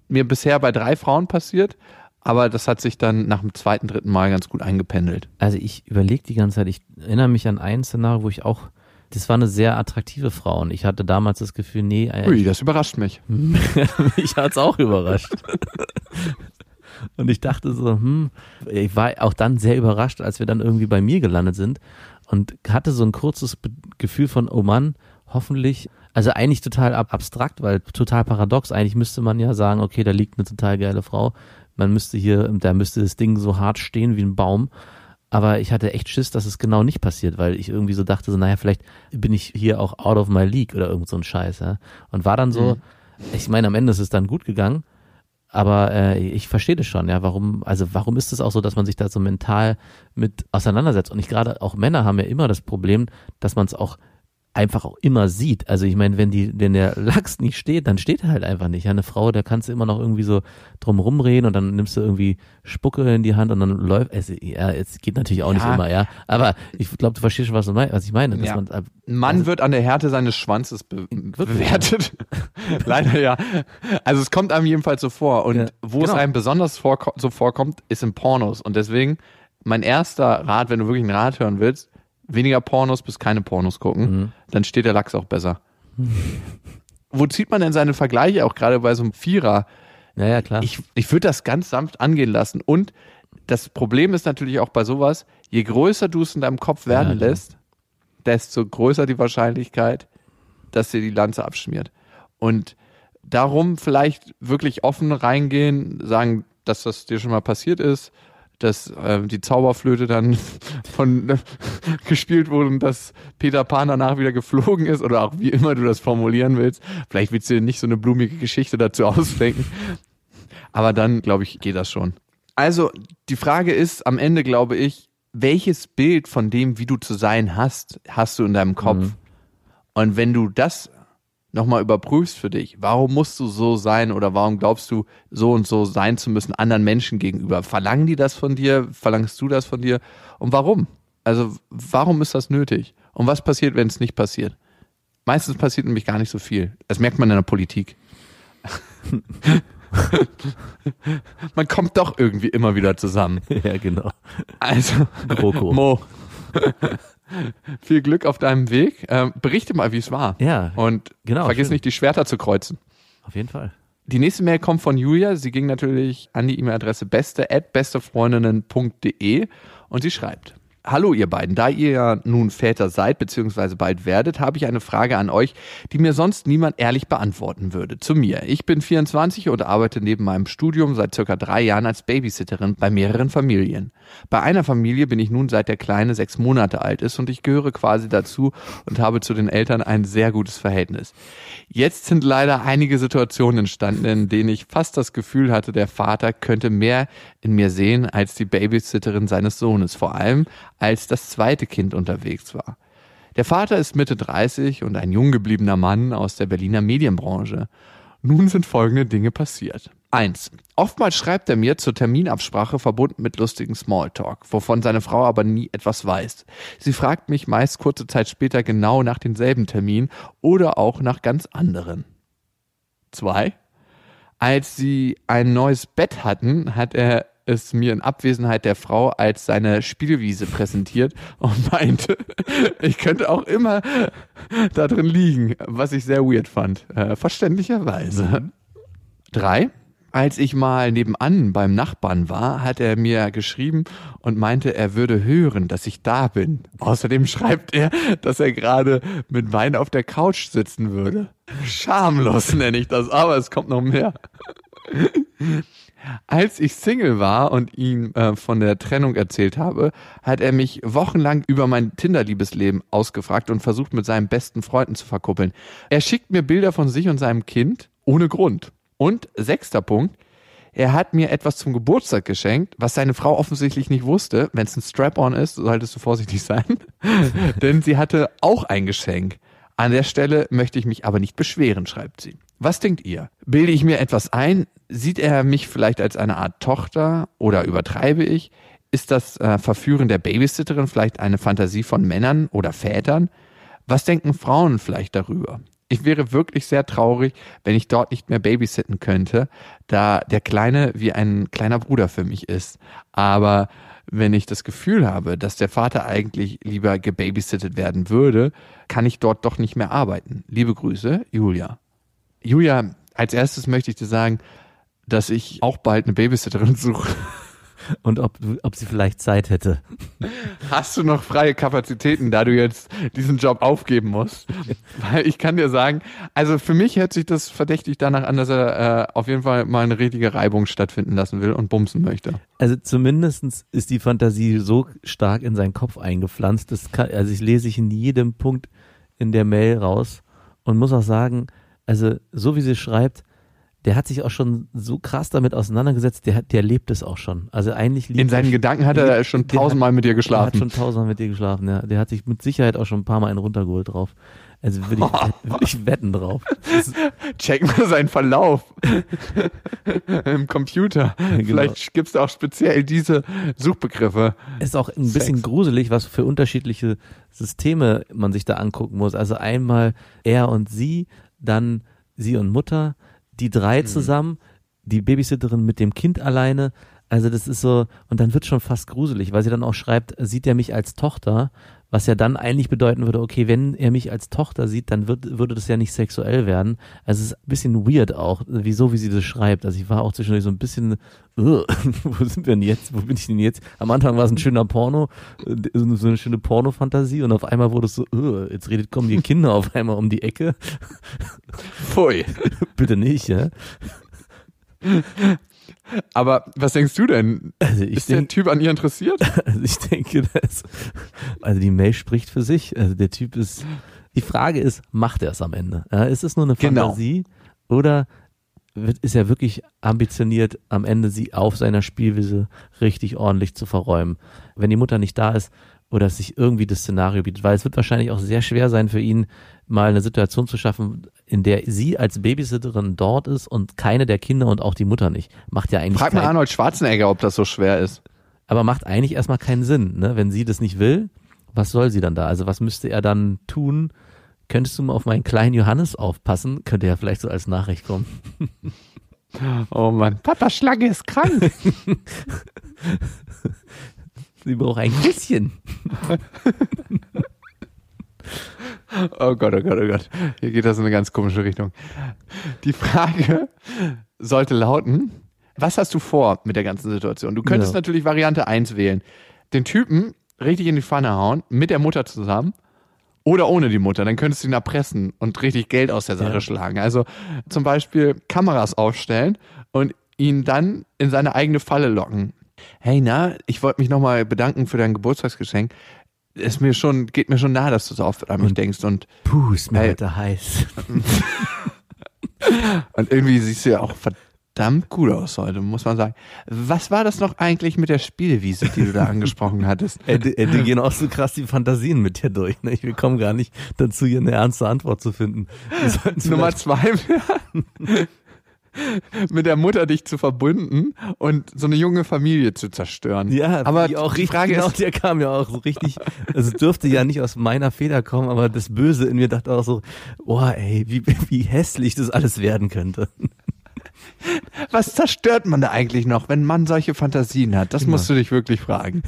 mir bisher bei drei Frauen passiert aber das hat sich dann nach dem zweiten, dritten Mal ganz gut eingependelt. Also ich überlege die ganze Zeit, ich erinnere mich an ein Szenario, wo ich auch, das war eine sehr attraktive Frau und ich hatte damals das Gefühl, nee. Äh, Ui, das überrascht mich. *laughs* mich hat's auch überrascht. *laughs* und ich dachte so, hm, ich war auch dann sehr überrascht, als wir dann irgendwie bei mir gelandet sind und hatte so ein kurzes Gefühl von, oh Mann, hoffentlich also eigentlich total abstrakt, weil total paradox. Eigentlich müsste man ja sagen, okay, da liegt eine total geile Frau man müsste hier, da müsste das Ding so hart stehen wie ein Baum. Aber ich hatte echt Schiss, dass es genau nicht passiert, weil ich irgendwie so dachte, so, naja, vielleicht bin ich hier auch out of my league oder irgend so ein Scheiß. Ja? Und war dann so, Mhm. ich meine, am Ende ist es dann gut gegangen, aber äh, ich verstehe das schon, ja, warum, also warum ist es auch so, dass man sich da so mental mit auseinandersetzt? Und ich gerade, auch Männer haben ja immer das Problem, dass man es auch einfach auch immer sieht. Also ich meine, wenn die, wenn der Lachs nicht steht, dann steht er halt einfach nicht. Ja, eine Frau, da kannst du immer noch irgendwie so drum rumreden und dann nimmst du irgendwie Spucke in die Hand und dann läuft es. Ja, es geht natürlich auch nicht Ja. immer, ja. Aber ich glaube, du verstehst schon, was, du mein, was ich meine. Ja. man, Ein Mann wird an der Härte seines Schwanzes be bewertet. *laughs* Leider ja. Also es kommt einem jedenfalls so vor. Und Ja, wo es genau. einem besonders vorko so vorkommt, ist in Pornos. Und deswegen mein erster Rat, wenn du wirklich einen Rat hören willst, weniger Pornos bis keine Pornos gucken, Mhm. dann steht der Lachs auch besser. *laughs* Wo zieht man denn seine Vergleiche auch gerade bei so einem Vierer? ja, ja, klar. Ich, ich würde das ganz sanft angehen lassen. Und das Problem ist natürlich auch bei sowas, je größer du es in deinem Kopf werden Ja, lässt, desto größer die Wahrscheinlichkeit, dass dir die Lanze abschmiert. Und darum vielleicht wirklich offen reingehen, sagen, dass das dir schon mal passiert ist, dass äh, die Zauberflöte dann *laughs* von äh, *laughs* gespielt wurde und dass Peter Pan danach wieder geflogen ist oder auch wie immer du das formulieren willst. Vielleicht willst du dir nicht so eine blumige Geschichte dazu *laughs* ausdenken. Aber dann, glaube ich, geht das schon. Also, die Frage ist am Ende, glaube ich, welches Bild von dem, wie du zu sein hast, hast du in deinem Kopf? Und wenn du das nochmal überprüfst für dich, warum musst du so sein oder warum glaubst du, so und so sein zu müssen anderen Menschen gegenüber? Verlangen die das von dir? Verlangst du das von dir? Und warum? Also, warum ist das nötig? Und was passiert, wenn es nicht passiert? Meistens passiert nämlich gar nicht so viel. Das merkt man in der Politik. *laughs* man kommt doch irgendwie immer wieder zusammen. ja, genau. Also, GroKo. Mo, *laughs* viel Glück auf deinem Weg. Ähm, berichte mal, wie es war. Ja, Und genau, vergiss schön. nicht, die Schwerter zu kreuzen. Auf jeden Fall. Die nächste Mail kommt von Julia. Sie ging natürlich an die E-Mail-Adresse beste at bestefreundinnen.de und sie schreibt. Hallo ihr beiden, da ihr ja nun Väter seid bzw. bald werdet, habe ich eine Frage an euch, die mir sonst niemand ehrlich beantworten würde. Zu mir. Ich bin 24 und arbeite neben meinem Studium seit circa drei Jahren als Babysitterin bei mehreren Familien. Bei einer Familie bin ich nun seit der Kleine sechs Monate alt ist und ich gehöre quasi dazu und habe zu den Eltern ein sehr gutes Verhältnis. Jetzt sind leider einige Situationen entstanden, in denen ich fast das Gefühl hatte, der Vater könnte mehr in mir sehen als die Babysitterin seines Sohnes, vor allem als das zweite Kind unterwegs war. Der Vater ist Mitte 30 und ein jung gebliebener Mann aus der Berliner Medienbranche. Nun sind folgende Dinge passiert. Eins. Oftmals schreibt er mir zur Terminabsprache verbunden mit lustigen Smalltalk, wovon seine Frau aber nie etwas weiß. Sie fragt mich meist kurze Zeit später genau nach denselben Termin oder auch nach ganz anderen. Zwei. Als sie ein neues Bett hatten, hat er es mir in Abwesenheit der Frau als seine Spielwiese präsentiert und meinte, *laughs* ich könnte auch immer da drin liegen, was ich sehr weird fand. Äh, verständlicherweise. Drei. Als ich mal nebenan beim Nachbarn war, hat er mir geschrieben und meinte, er würde hören, dass ich da bin. Außerdem schreibt er, dass er gerade mit Wein auf der Couch sitzen würde. Schamlos nenne ich das, aber es kommt noch mehr. Als ich Single war und ihm äh, von der Trennung erzählt habe, hat er mich wochenlang über mein Tinder-Liebesleben ausgefragt und versucht, mit seinen besten Freunden zu verkuppeln. Er schickt mir Bilder von sich und seinem Kind ohne Grund. Und sechster Punkt, er hat mir etwas zum Geburtstag geschenkt, was seine Frau offensichtlich nicht wusste. Wenn es ein Strap-on ist, solltest du vorsichtig sein. *laughs* Denn sie hatte auch ein Geschenk. An der Stelle möchte ich mich aber nicht beschweren, schreibt sie. Was denkt ihr? Bilde ich mir etwas ein? Sieht er mich vielleicht als eine Art Tochter oder übertreibe ich? Ist das äh, Verführen der Babysitterin vielleicht eine Fantasie von Männern oder Vätern? Was denken Frauen vielleicht darüber? Ich wäre wirklich sehr traurig, wenn ich dort nicht mehr babysitten könnte, da der Kleine wie ein kleiner Bruder für mich ist. Aber wenn ich das Gefühl habe, dass der Vater eigentlich lieber gebabysittet werden würde, kann ich dort doch nicht mehr arbeiten. Liebe Grüße, Julia. Julia, als erstes möchte ich dir sagen, dass ich auch bald eine Babysitterin suche. *laughs* und ob, ob sie vielleicht Zeit hätte. Hast du noch freie Kapazitäten, da du jetzt diesen Job aufgeben musst? Weil ich kann dir sagen, also für mich hört sich das verdächtig danach an, dass er äh, auf jeden Fall mal eine richtige Reibung stattfinden lassen will und bumsen möchte. Also zumindestens ist die Fantasie so stark in seinen Kopf eingepflanzt. Das kann, also ich lese ich in jedem Punkt in der Mail raus und muss auch sagen, also so wie sie schreibt, der hat sich auch schon so krass damit auseinandergesetzt, der, hat, der lebt es auch schon. Also eigentlich liebt In seinen er- Gedanken hat er schon der hat- tausendmal mit dir Der hat geschlafen. schon tausendmal mit dir geschlafen, ja. Der hat sich mit Sicherheit auch schon ein paar Mal einen runtergeholt drauf. Also würde ich, *laughs* würde ich wetten drauf. Check mal seinen Verlauf *laughs* im Computer. genau. Vielleicht gibt's da auch speziell diese Suchbegriffe. ist auch ein bisschen Sex. gruselig, was für unterschiedliche Systeme man sich da angucken muss. Also einmal er und sie, dann sie und Mutter, die drei zusammen, die Babysitterin mit dem Kind alleine. Also das ist so, und dann wird schon fast gruselig, weil sie dann auch schreibt, sieht er mich als Tochter, was ja dann eigentlich bedeuten würde, okay, wenn er mich als Tochter sieht, dann wird, würde das ja nicht sexuell werden. Also es ist ein bisschen weird auch, wieso, wie sie das schreibt. Also ich war auch zwischendurch so ein bisschen, "Ugh, *laughs* wo sind wir denn jetzt? Wo bin ich denn jetzt? Am Anfang war es ein schöner Porno, äh, so eine schöne Pornofantasie und auf einmal wurde es so, "Ugh, jetzt redet, kommen die Kinder auf einmal um die Ecke. Pfui. *laughs* Bitte nicht, ja. Aber was denkst du denn? Also Ist der denke, Typ an ihr interessiert? *laughs* also ich denke, dass, also die Mail spricht für sich. Also der Typ ist, die Frage ist, macht er es am Ende? Ja, ist es nur eine Genau. Fantasie oder wird, ist er wirklich ambitioniert, am Ende sie auf seiner Spielwiese richtig ordentlich zu verräumen? Wenn die Mutter nicht da ist oder sich irgendwie das Szenario bietet, weil es wird wahrscheinlich auch sehr schwer sein für ihn, mal eine Situation zu schaffen, in der sie als Babysitterin dort ist und keine der Kinder und auch die Mutter nicht. Macht ja eigentlich Frag mal Arnold Schwarzenegger, ob das so schwer ist. aber macht eigentlich erstmal keinen Sinn, ne? Wenn sie das nicht will, was soll sie dann da? Also was müsste er dann tun? Könntest du mal auf meinen kleinen Johannes aufpassen? Könnte ja vielleicht so als Nachricht kommen. *laughs* Oh Mann. Papa Schlange ist krank. *laughs* Sie braucht ein Küsschen. *laughs* Oh Gott, oh Gott, oh Gott. Hier geht das in eine ganz komische Richtung. Die Frage sollte lauten, was hast du vor mit der ganzen Situation? Du könntest Ja. natürlich Variante 1 wählen. Den Typen richtig in die Pfanne hauen, mit der Mutter zusammen oder ohne die Mutter. Dann könntest du ihn erpressen und richtig Geld aus der Sache Ja. schlagen. Also zum Beispiel Kameras aufstellen und ihn dann in seine eigene Falle locken. Hey, na, ich wollte mich nochmal bedanken für dein Geburtstagsgeschenk. Ist mir schon, geht mir schon nahe, dass du so oft an mich denkst und Puh, ist mir heute heiß. *laughs* Und irgendwie siehst du ja auch verdammt gut aus heute, muss man sagen. Was war das noch eigentlich mit der Spielwiese, die du da angesprochen hattest? Äh, die, die gehen auch so krass die Fantasien mit dir durch. Ne? Wir kommen gar nicht dazu, hier eine ernste Antwort zu finden. Nummer zwei *laughs* *laughs* mit der Mutter dich zu verbunden und so eine junge Familie zu zerstören. Ja, aber die auch die Frage genau, ist, der kam ja auch so richtig, also es dürfte ja nicht aus meiner Feder kommen, aber das Böse in mir dachte auch so, boah, ey, wie, wie hässlich das alles werden könnte. *laughs* was zerstört man da eigentlich noch, wenn man solche Fantasien hat? Das musst du dich wirklich fragen.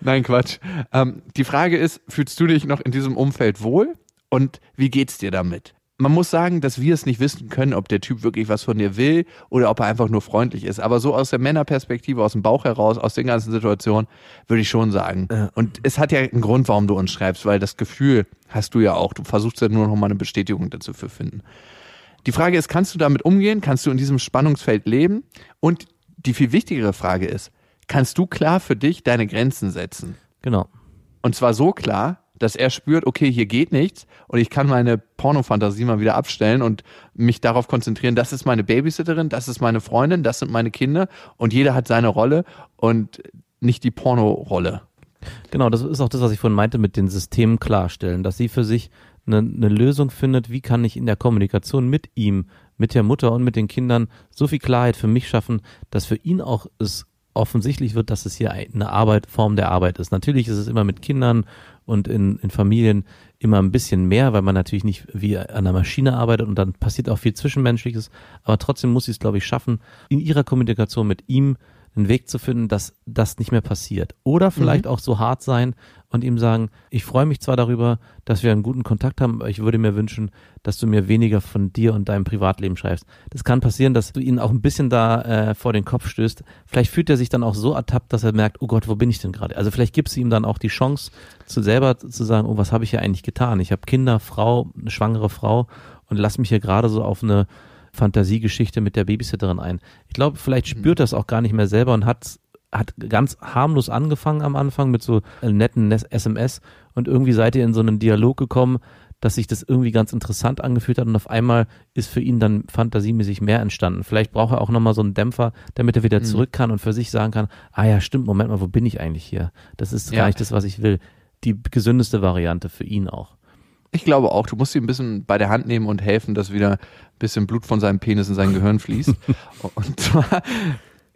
Nein, Quatsch. Ähm, die Frage ist, fühlst du dich noch in diesem Umfeld wohl und wie geht's dir damit? Man muss sagen, dass wir es nicht wissen können, ob der Typ wirklich was von dir will oder ob er einfach nur freundlich ist. Aber so aus der Männerperspektive, aus dem Bauch heraus, aus den ganzen Situationen, würde ich schon sagen. Und es hat ja einen Grund, warum du uns schreibst, weil das Gefühl hast du ja auch. Du versuchst ja nur noch mal eine Bestätigung dazu zu finden. Die Frage ist, kannst du damit umgehen? Kannst du in diesem Spannungsfeld leben? Und die viel wichtigere Frage ist, kannst du klar für dich deine Grenzen setzen? Genau. Und zwar so klar, dass er spürt, okay, hier geht nichts und ich kann meine Pornofantasie mal wieder abstellen und mich darauf konzentrieren, das ist meine Babysitterin, das ist meine Freundin, das sind meine Kinder und jeder hat seine Rolle und nicht die Porno-Rolle. Genau, das ist auch das, was ich vorhin meinte mit den Systemen klarstellen, dass sie für sich eine, eine Lösung findet, wie kann ich in der Kommunikation mit ihm, mit der Mutter und mit den Kindern so viel Klarheit für mich schaffen, dass für ihn auch es offensichtlich wird, dass es hier eine Arbeit, Form der Arbeit ist. Natürlich ist es immer mit Kindern und in, in Familien immer ein bisschen mehr, weil man natürlich nicht wie an einer Maschine arbeitet und dann passiert auch viel Zwischenmenschliches, aber trotzdem muss sie es, glaube ich, schaffen, in ihrer Kommunikation mit ihm einen Weg zu finden, dass das nicht mehr passiert. Oder vielleicht auch so hart sein und ihm sagen, ich freue mich zwar darüber, dass wir einen guten Kontakt haben, aber ich würde mir wünschen, dass du mir weniger von dir und deinem Privatleben schreibst. Das kann passieren, dass du ihn auch ein bisschen da äh, vor den Kopf stößt. Vielleicht fühlt er sich dann auch so ertappt, dass er merkt, oh Gott, wo bin ich denn gerade? Also vielleicht gibst du ihm dann auch die Chance, zu selber zu sagen, oh, was habe ich hier eigentlich getan? Ich habe Kinder, Frau, eine schwangere Frau und lass mich hier gerade so auf eine Fantasiegeschichte mit der Babysitterin ein. Ich glaube, vielleicht spürt er es auch gar nicht mehr selber und hat hat ganz harmlos angefangen am Anfang mit so netten Nes- SMS und irgendwie seid ihr in so einen Dialog gekommen, dass sich das irgendwie ganz interessant angefühlt hat und auf einmal ist für ihn dann fantasiemäßig mehr entstanden. Vielleicht braucht er auch nochmal so einen Dämpfer, damit er wieder zurück kann und für sich sagen kann, ah ja, stimmt, Moment mal, wo bin ich eigentlich hier? Das ist Ja. gar nicht das, was ich will. Die gesündeste Variante für ihn auch. Ich glaube auch, du musst ihn ein bisschen bei der Hand nehmen und helfen, dass wieder ein bisschen Blut von seinem Penis in sein Gehirn fließt. *laughs* und zwar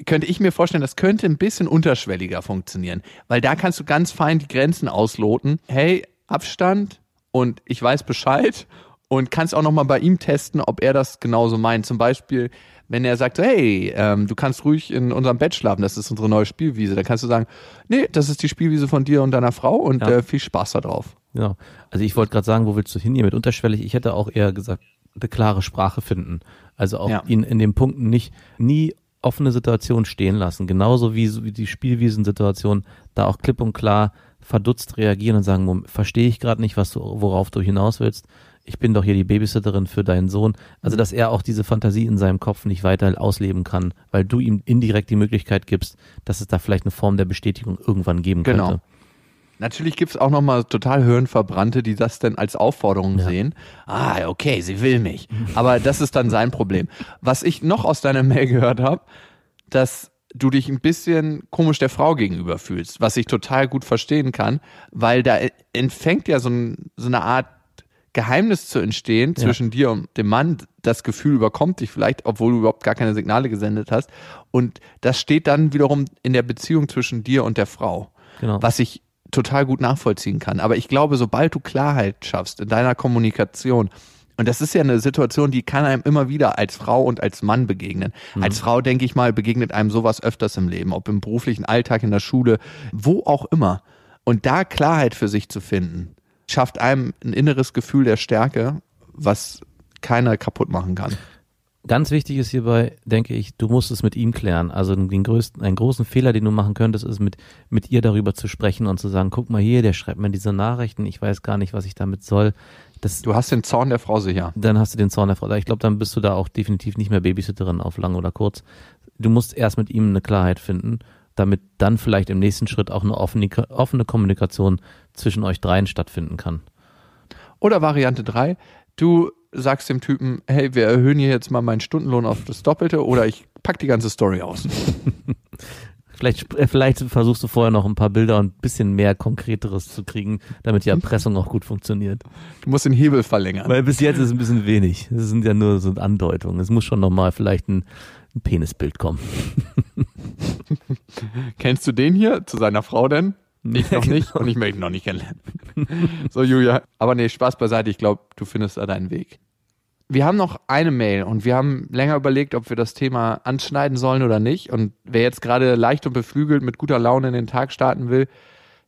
könnte ich mir vorstellen, das könnte ein bisschen unterschwelliger funktionieren, weil da kannst du ganz fein die Grenzen ausloten. Hey, Abstand und ich weiß Bescheid und kannst auch nochmal bei ihm testen, ob er das genauso meint. Zum Beispiel, wenn er sagt, hey, ähm, du kannst ruhig in unserem Bett schlafen, das ist unsere neue Spielwiese, dann kannst du sagen, nee, das ist die Spielwiese von dir und deiner Frau und Ja. äh, viel Spaß da drauf. Ja, also ich wollte gerade sagen, wo willst du hin hier mit unterschwellig? Ich hätte auch eher gesagt, eine klare Sprache finden. Also auch Ja. ihn in den Punkten nicht nie offene Situation stehen lassen. Genauso wie, wie die Spielwiesensituation, da auch klipp und klar verdutzt reagieren und sagen, verstehe ich gerade nicht, was du, worauf du hinaus willst. Ich bin doch hier die Babysitterin für deinen Sohn. Also, dass er auch diese Fantasie in seinem Kopf nicht weiter ausleben kann, weil du ihm indirekt die Möglichkeit gibst, dass es da vielleicht eine Form der Bestätigung irgendwann geben Genau. könnte. Natürlich gibt's auch nochmal total Hirnverbrannte, die das dann als Aufforderung Ja. sehen. Ah, okay, sie will mich. Aber das ist dann sein Problem. Was ich noch aus deiner Mail gehört habe, dass du dich ein bisschen komisch der Frau gegenüber fühlst, was ich total gut verstehen kann, weil da entfängt ja so, ein, so eine Art Geheimnis zu entstehen Ja. zwischen dir und dem Mann. Das Gefühl überkommt dich vielleicht, obwohl du überhaupt gar keine Signale gesendet hast. Und das steht dann wiederum in der Beziehung zwischen dir und der Frau Genau. was ich total gut nachvollziehen kann. Aber ich glaube, sobald du Klarheit schaffst in deiner Kommunikation, und das ist ja eine Situation, die kann einem immer wieder als Frau und als Mann begegnen. Als Frau, denke ich mal, begegnet einem sowas öfters im Leben, ob im beruflichen Alltag, in der Schule, wo auch immer. Und da Klarheit für sich zu finden, schafft einem ein inneres Gefühl der Stärke, was keiner kaputt machen kann. Ganz wichtig ist hierbei, denke ich, du musst es mit ihm klären. Also den größten, einen großen Fehler, den du machen könntest, ist mit, mit ihr darüber zu sprechen und zu sagen, guck mal hier, der schreibt mir diese Nachrichten, ich weiß gar nicht, was ich damit soll. Das, Du hast den Zorn der Frau sicher. dann hast du den Zorn der Frau. Ich glaube, dann bist du da auch definitiv nicht mehr Babysitterin auf lang oder kurz. Du musst erst mit ihm eine Klarheit finden, damit dann vielleicht im nächsten Schritt auch eine offene, offene Kommunikation zwischen euch dreien stattfinden kann. Oder Variante drei: du sagst dem Typen, hey, wir erhöhen hier jetzt mal meinen Stundenlohn auf das Doppelte oder ich pack die ganze Story aus. *laughs* Vielleicht, äh, vielleicht versuchst du vorher noch ein paar Bilder und ein bisschen mehr Konkreteres zu kriegen, damit die Erpressung auch gut funktioniert. Du musst den Hebel verlängern. Weil bis jetzt ist es ein bisschen wenig. Das sind ja nur so Andeutungen. Es muss schon nochmal vielleicht ein, ein Penisbild kommen. *laughs* Kennst du den hier zu seiner Frau denn? Ich noch *laughs* nicht und ich möchte ihn noch nicht kennenlernen. *laughs* so, Julia. Aber nee, Spaß beiseite. Ich glaube, du findest da deinen Weg. Wir haben noch eine Mail und wir haben länger überlegt, ob wir das Thema anschneiden sollen oder nicht. Und wer jetzt gerade leicht und beflügelt mit guter Laune in den Tag starten will,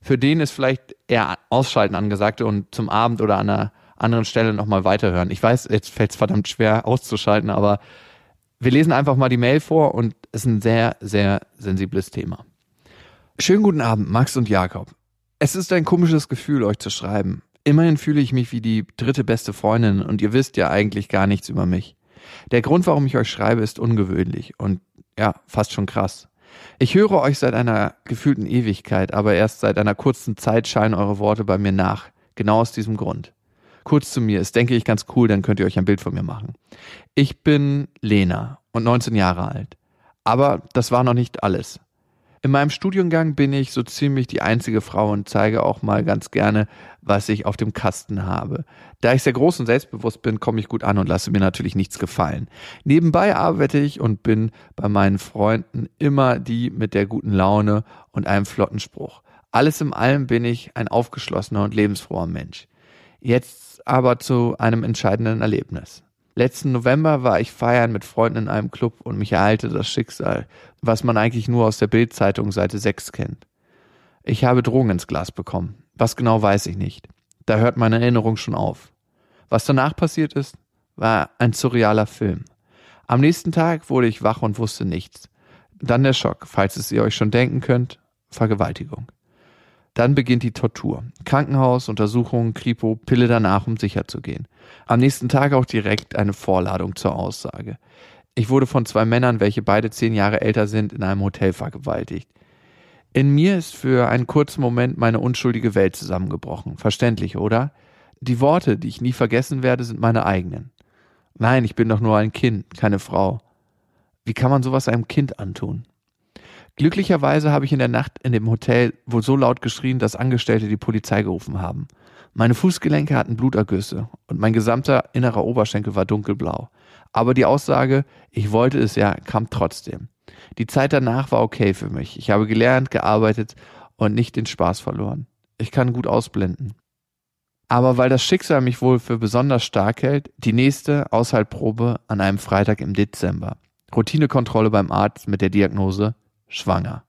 für den ist vielleicht eher Ausschalten angesagt und zum Abend oder an einer anderen Stelle nochmal weiterhören. Ich weiß, jetzt fällt es verdammt schwer auszuschalten, aber wir lesen einfach mal die Mail vor und es ist ein sehr, sehr sensibles Thema. Schönen guten Abend, Max und Jakob. Es ist ein komisches Gefühl, euch zu schreiben. Immerhin fühle ich mich wie die dritte beste Freundin und ihr wisst ja eigentlich gar nichts über mich. Der Grund, warum ich euch schreibe, ist ungewöhnlich und ja, fast schon krass. Ich höre euch seit einer gefühlten Ewigkeit, aber erst seit einer kurzen Zeit scheinen eure Worte bei mir nach. Genau aus diesem Grund. Kurz zu mir, ist denke ich ganz cool, dann könnt ihr euch ein Bild von mir machen. Ich bin Lena und 19 Jahre alt. Aber das war noch nicht alles. In meinem Studiengang bin ich so ziemlich die einzige Frau und zeige auch mal ganz gerne, was ich auf dem Kasten habe. Da ich sehr groß und selbstbewusst bin, komme ich gut an und lasse mir natürlich nichts gefallen. Nebenbei arbeite ich und bin bei meinen Freunden immer die mit der guten Laune und einem flotten Spruch. Alles in allem bin ich ein aufgeschlossener und lebensfroher Mensch. Jetzt aber zu einem entscheidenden Erlebnis. Letzten November war ich feiern mit Freunden in einem Club und mich ereilte das Schicksal, was man eigentlich nur aus der Bildzeitung Seite 6 kennt. Ich habe Drogen ins Glas bekommen. Was genau weiß ich nicht. Da hört meine Erinnerung schon auf. Was danach passiert ist, war ein surrealer Film. Am nächsten Tag wurde ich wach und wusste nichts. Dann der Schock, falls es ihr euch schon denken könnt, Vergewaltigung. Dann beginnt die Tortur. Krankenhaus, Untersuchung, Kripo, Pille danach, um sicher zu gehen. Am nächsten Tag auch direkt eine Vorladung zur Aussage. Ich wurde von zwei Männern, welche beide zehn Jahre älter sind, in einem Hotel vergewaltigt. In mir ist für einen kurzen Moment meine unschuldige Welt zusammengebrochen. Verständlich, oder? Die Worte, die ich nie vergessen werde, sind meine eigenen. Nein, ich bin doch nur ein Kind, keine Frau. Wie kann man sowas einem Kind antun? Glücklicherweise habe ich in der Nacht in dem Hotel wohl so laut geschrien, dass Angestellte die Polizei gerufen haben. Meine Fußgelenke hatten Blutergüsse und mein gesamter innerer Oberschenkel war dunkelblau. Aber die Aussage, ich wollte es ja, kam trotzdem. Die Zeit danach war okay für mich. Ich habe gelernt, gearbeitet und nicht den Spaß verloren. Ich kann gut ausblenden. Aber weil das Schicksal mich wohl für besonders stark hält, die nächste Aushaltprobe an einem Freitag im Dezember. Routinekontrolle beim Arzt mit der Diagnose schwanger.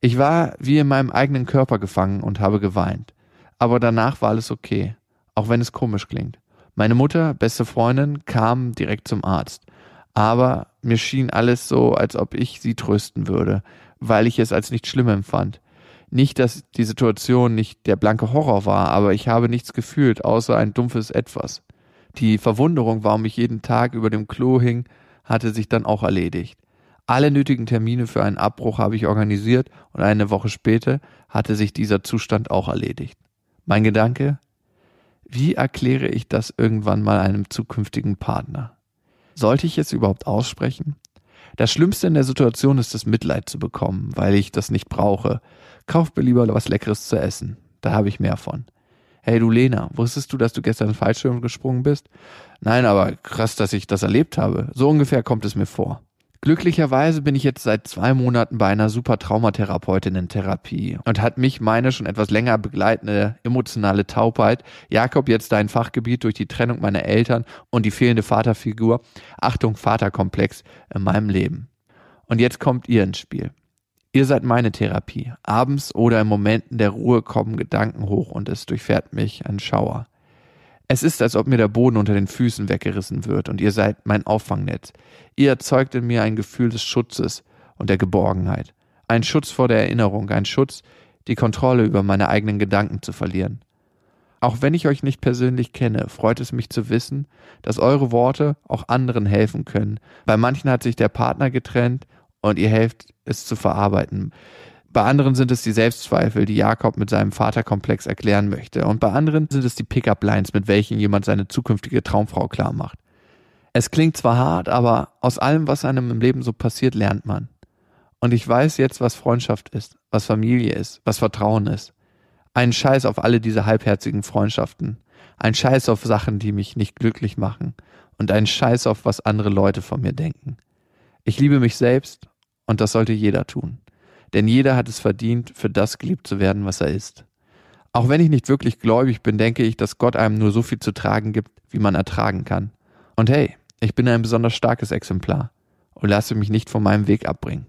Ich war wie in meinem eigenen Körper gefangen und habe geweint. Aber danach war alles okay, auch wenn es komisch klingt. Meine Mutter, beste Freundin, kam direkt zum Arzt. Aber mir schien alles so, als ob ich sie trösten würde, weil ich es als nicht schlimm empfand. Nicht, dass die Situation nicht der blanke Horror war, aber ich habe nichts gefühlt, außer ein dumpfes Etwas. Die Verwunderung, warum ich jeden Tag über dem Klo hing, hatte sich dann auch erledigt. Alle nötigen Termine für einen Abbruch habe ich organisiert und eine Woche später hatte sich dieser Zustand auch erledigt. Mein Gedanke, wie erkläre ich das irgendwann mal einem zukünftigen Partner? Sollte ich es überhaupt aussprechen? Das Schlimmste in der Situation ist das Mitleid zu bekommen, weil ich das nicht brauche. Kauf mir lieber was Leckeres zu essen. Da habe ich mehr von. Hey du Lena, wusstest du, dass du gestern Fallschirm gesprungen bist? Nein, aber krass, dass ich das erlebt habe. So ungefähr kommt es mir vor. Glücklicherweise bin ich jetzt seit zwei Monaten bei einer super Traumatherapeutin in Therapie und hat mich meine schon etwas länger begleitende emotionale Taubheit, Jakob jetzt dein Fachgebiet durch die Trennung meiner Eltern und die fehlende Vaterfigur, Achtung Vaterkomplex in meinem Leben. Und jetzt kommt ihr ins Spiel. Ihr seid meine Therapie. Abends oder in Momenten der Ruhe kommen Gedanken hoch und es durchfährt mich ein Schauer. Es ist, als ob mir der Boden unter den Füßen weggerissen wird und ihr seid mein Auffangnetz. Ihr erzeugt in mir ein Gefühl des Schutzes und der Geborgenheit. Ein Schutz vor der Erinnerung, ein Schutz, die Kontrolle über meine eigenen Gedanken zu verlieren. Auch wenn ich euch nicht persönlich kenne, freut es mich zu wissen, dass eure Worte auch anderen helfen können. Bei manchen hat sich der Partner getrennt und ihr helft es zu verarbeiten. Bei anderen sind es die Selbstzweifel, die Jakob mit seinem Vaterkomplex erklären möchte. Und bei anderen sind es die Pickup-Lines, mit welchen jemand seine zukünftige Traumfrau klar macht. Es klingt zwar hart, aber aus allem, was einem im Leben so passiert, lernt man. Und ich weiß jetzt, was Freundschaft ist, was Familie ist, was Vertrauen ist. Ein Scheiß auf alle diese halbherzigen Freundschaften. Ein Scheiß auf Sachen, die mich nicht glücklich machen. Und ein Scheiß auf, was andere Leute von mir denken. Ich liebe mich selbst und das sollte jeder tun denn jeder hat es verdient, für das geliebt zu werden, was er ist. Auch wenn ich nicht wirklich gläubig bin, denke ich, dass Gott einem nur so viel zu tragen gibt, wie man ertragen kann. Und hey, ich bin ein besonders starkes Exemplar und lasse mich nicht von meinem Weg abbringen.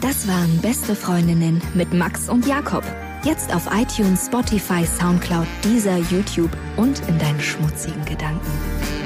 Das waren beste Freundinnen mit Max und Jakob. Jetzt auf iTunes, Spotify, Soundcloud, dieser YouTube und in deinen schmutzigen Gedanken.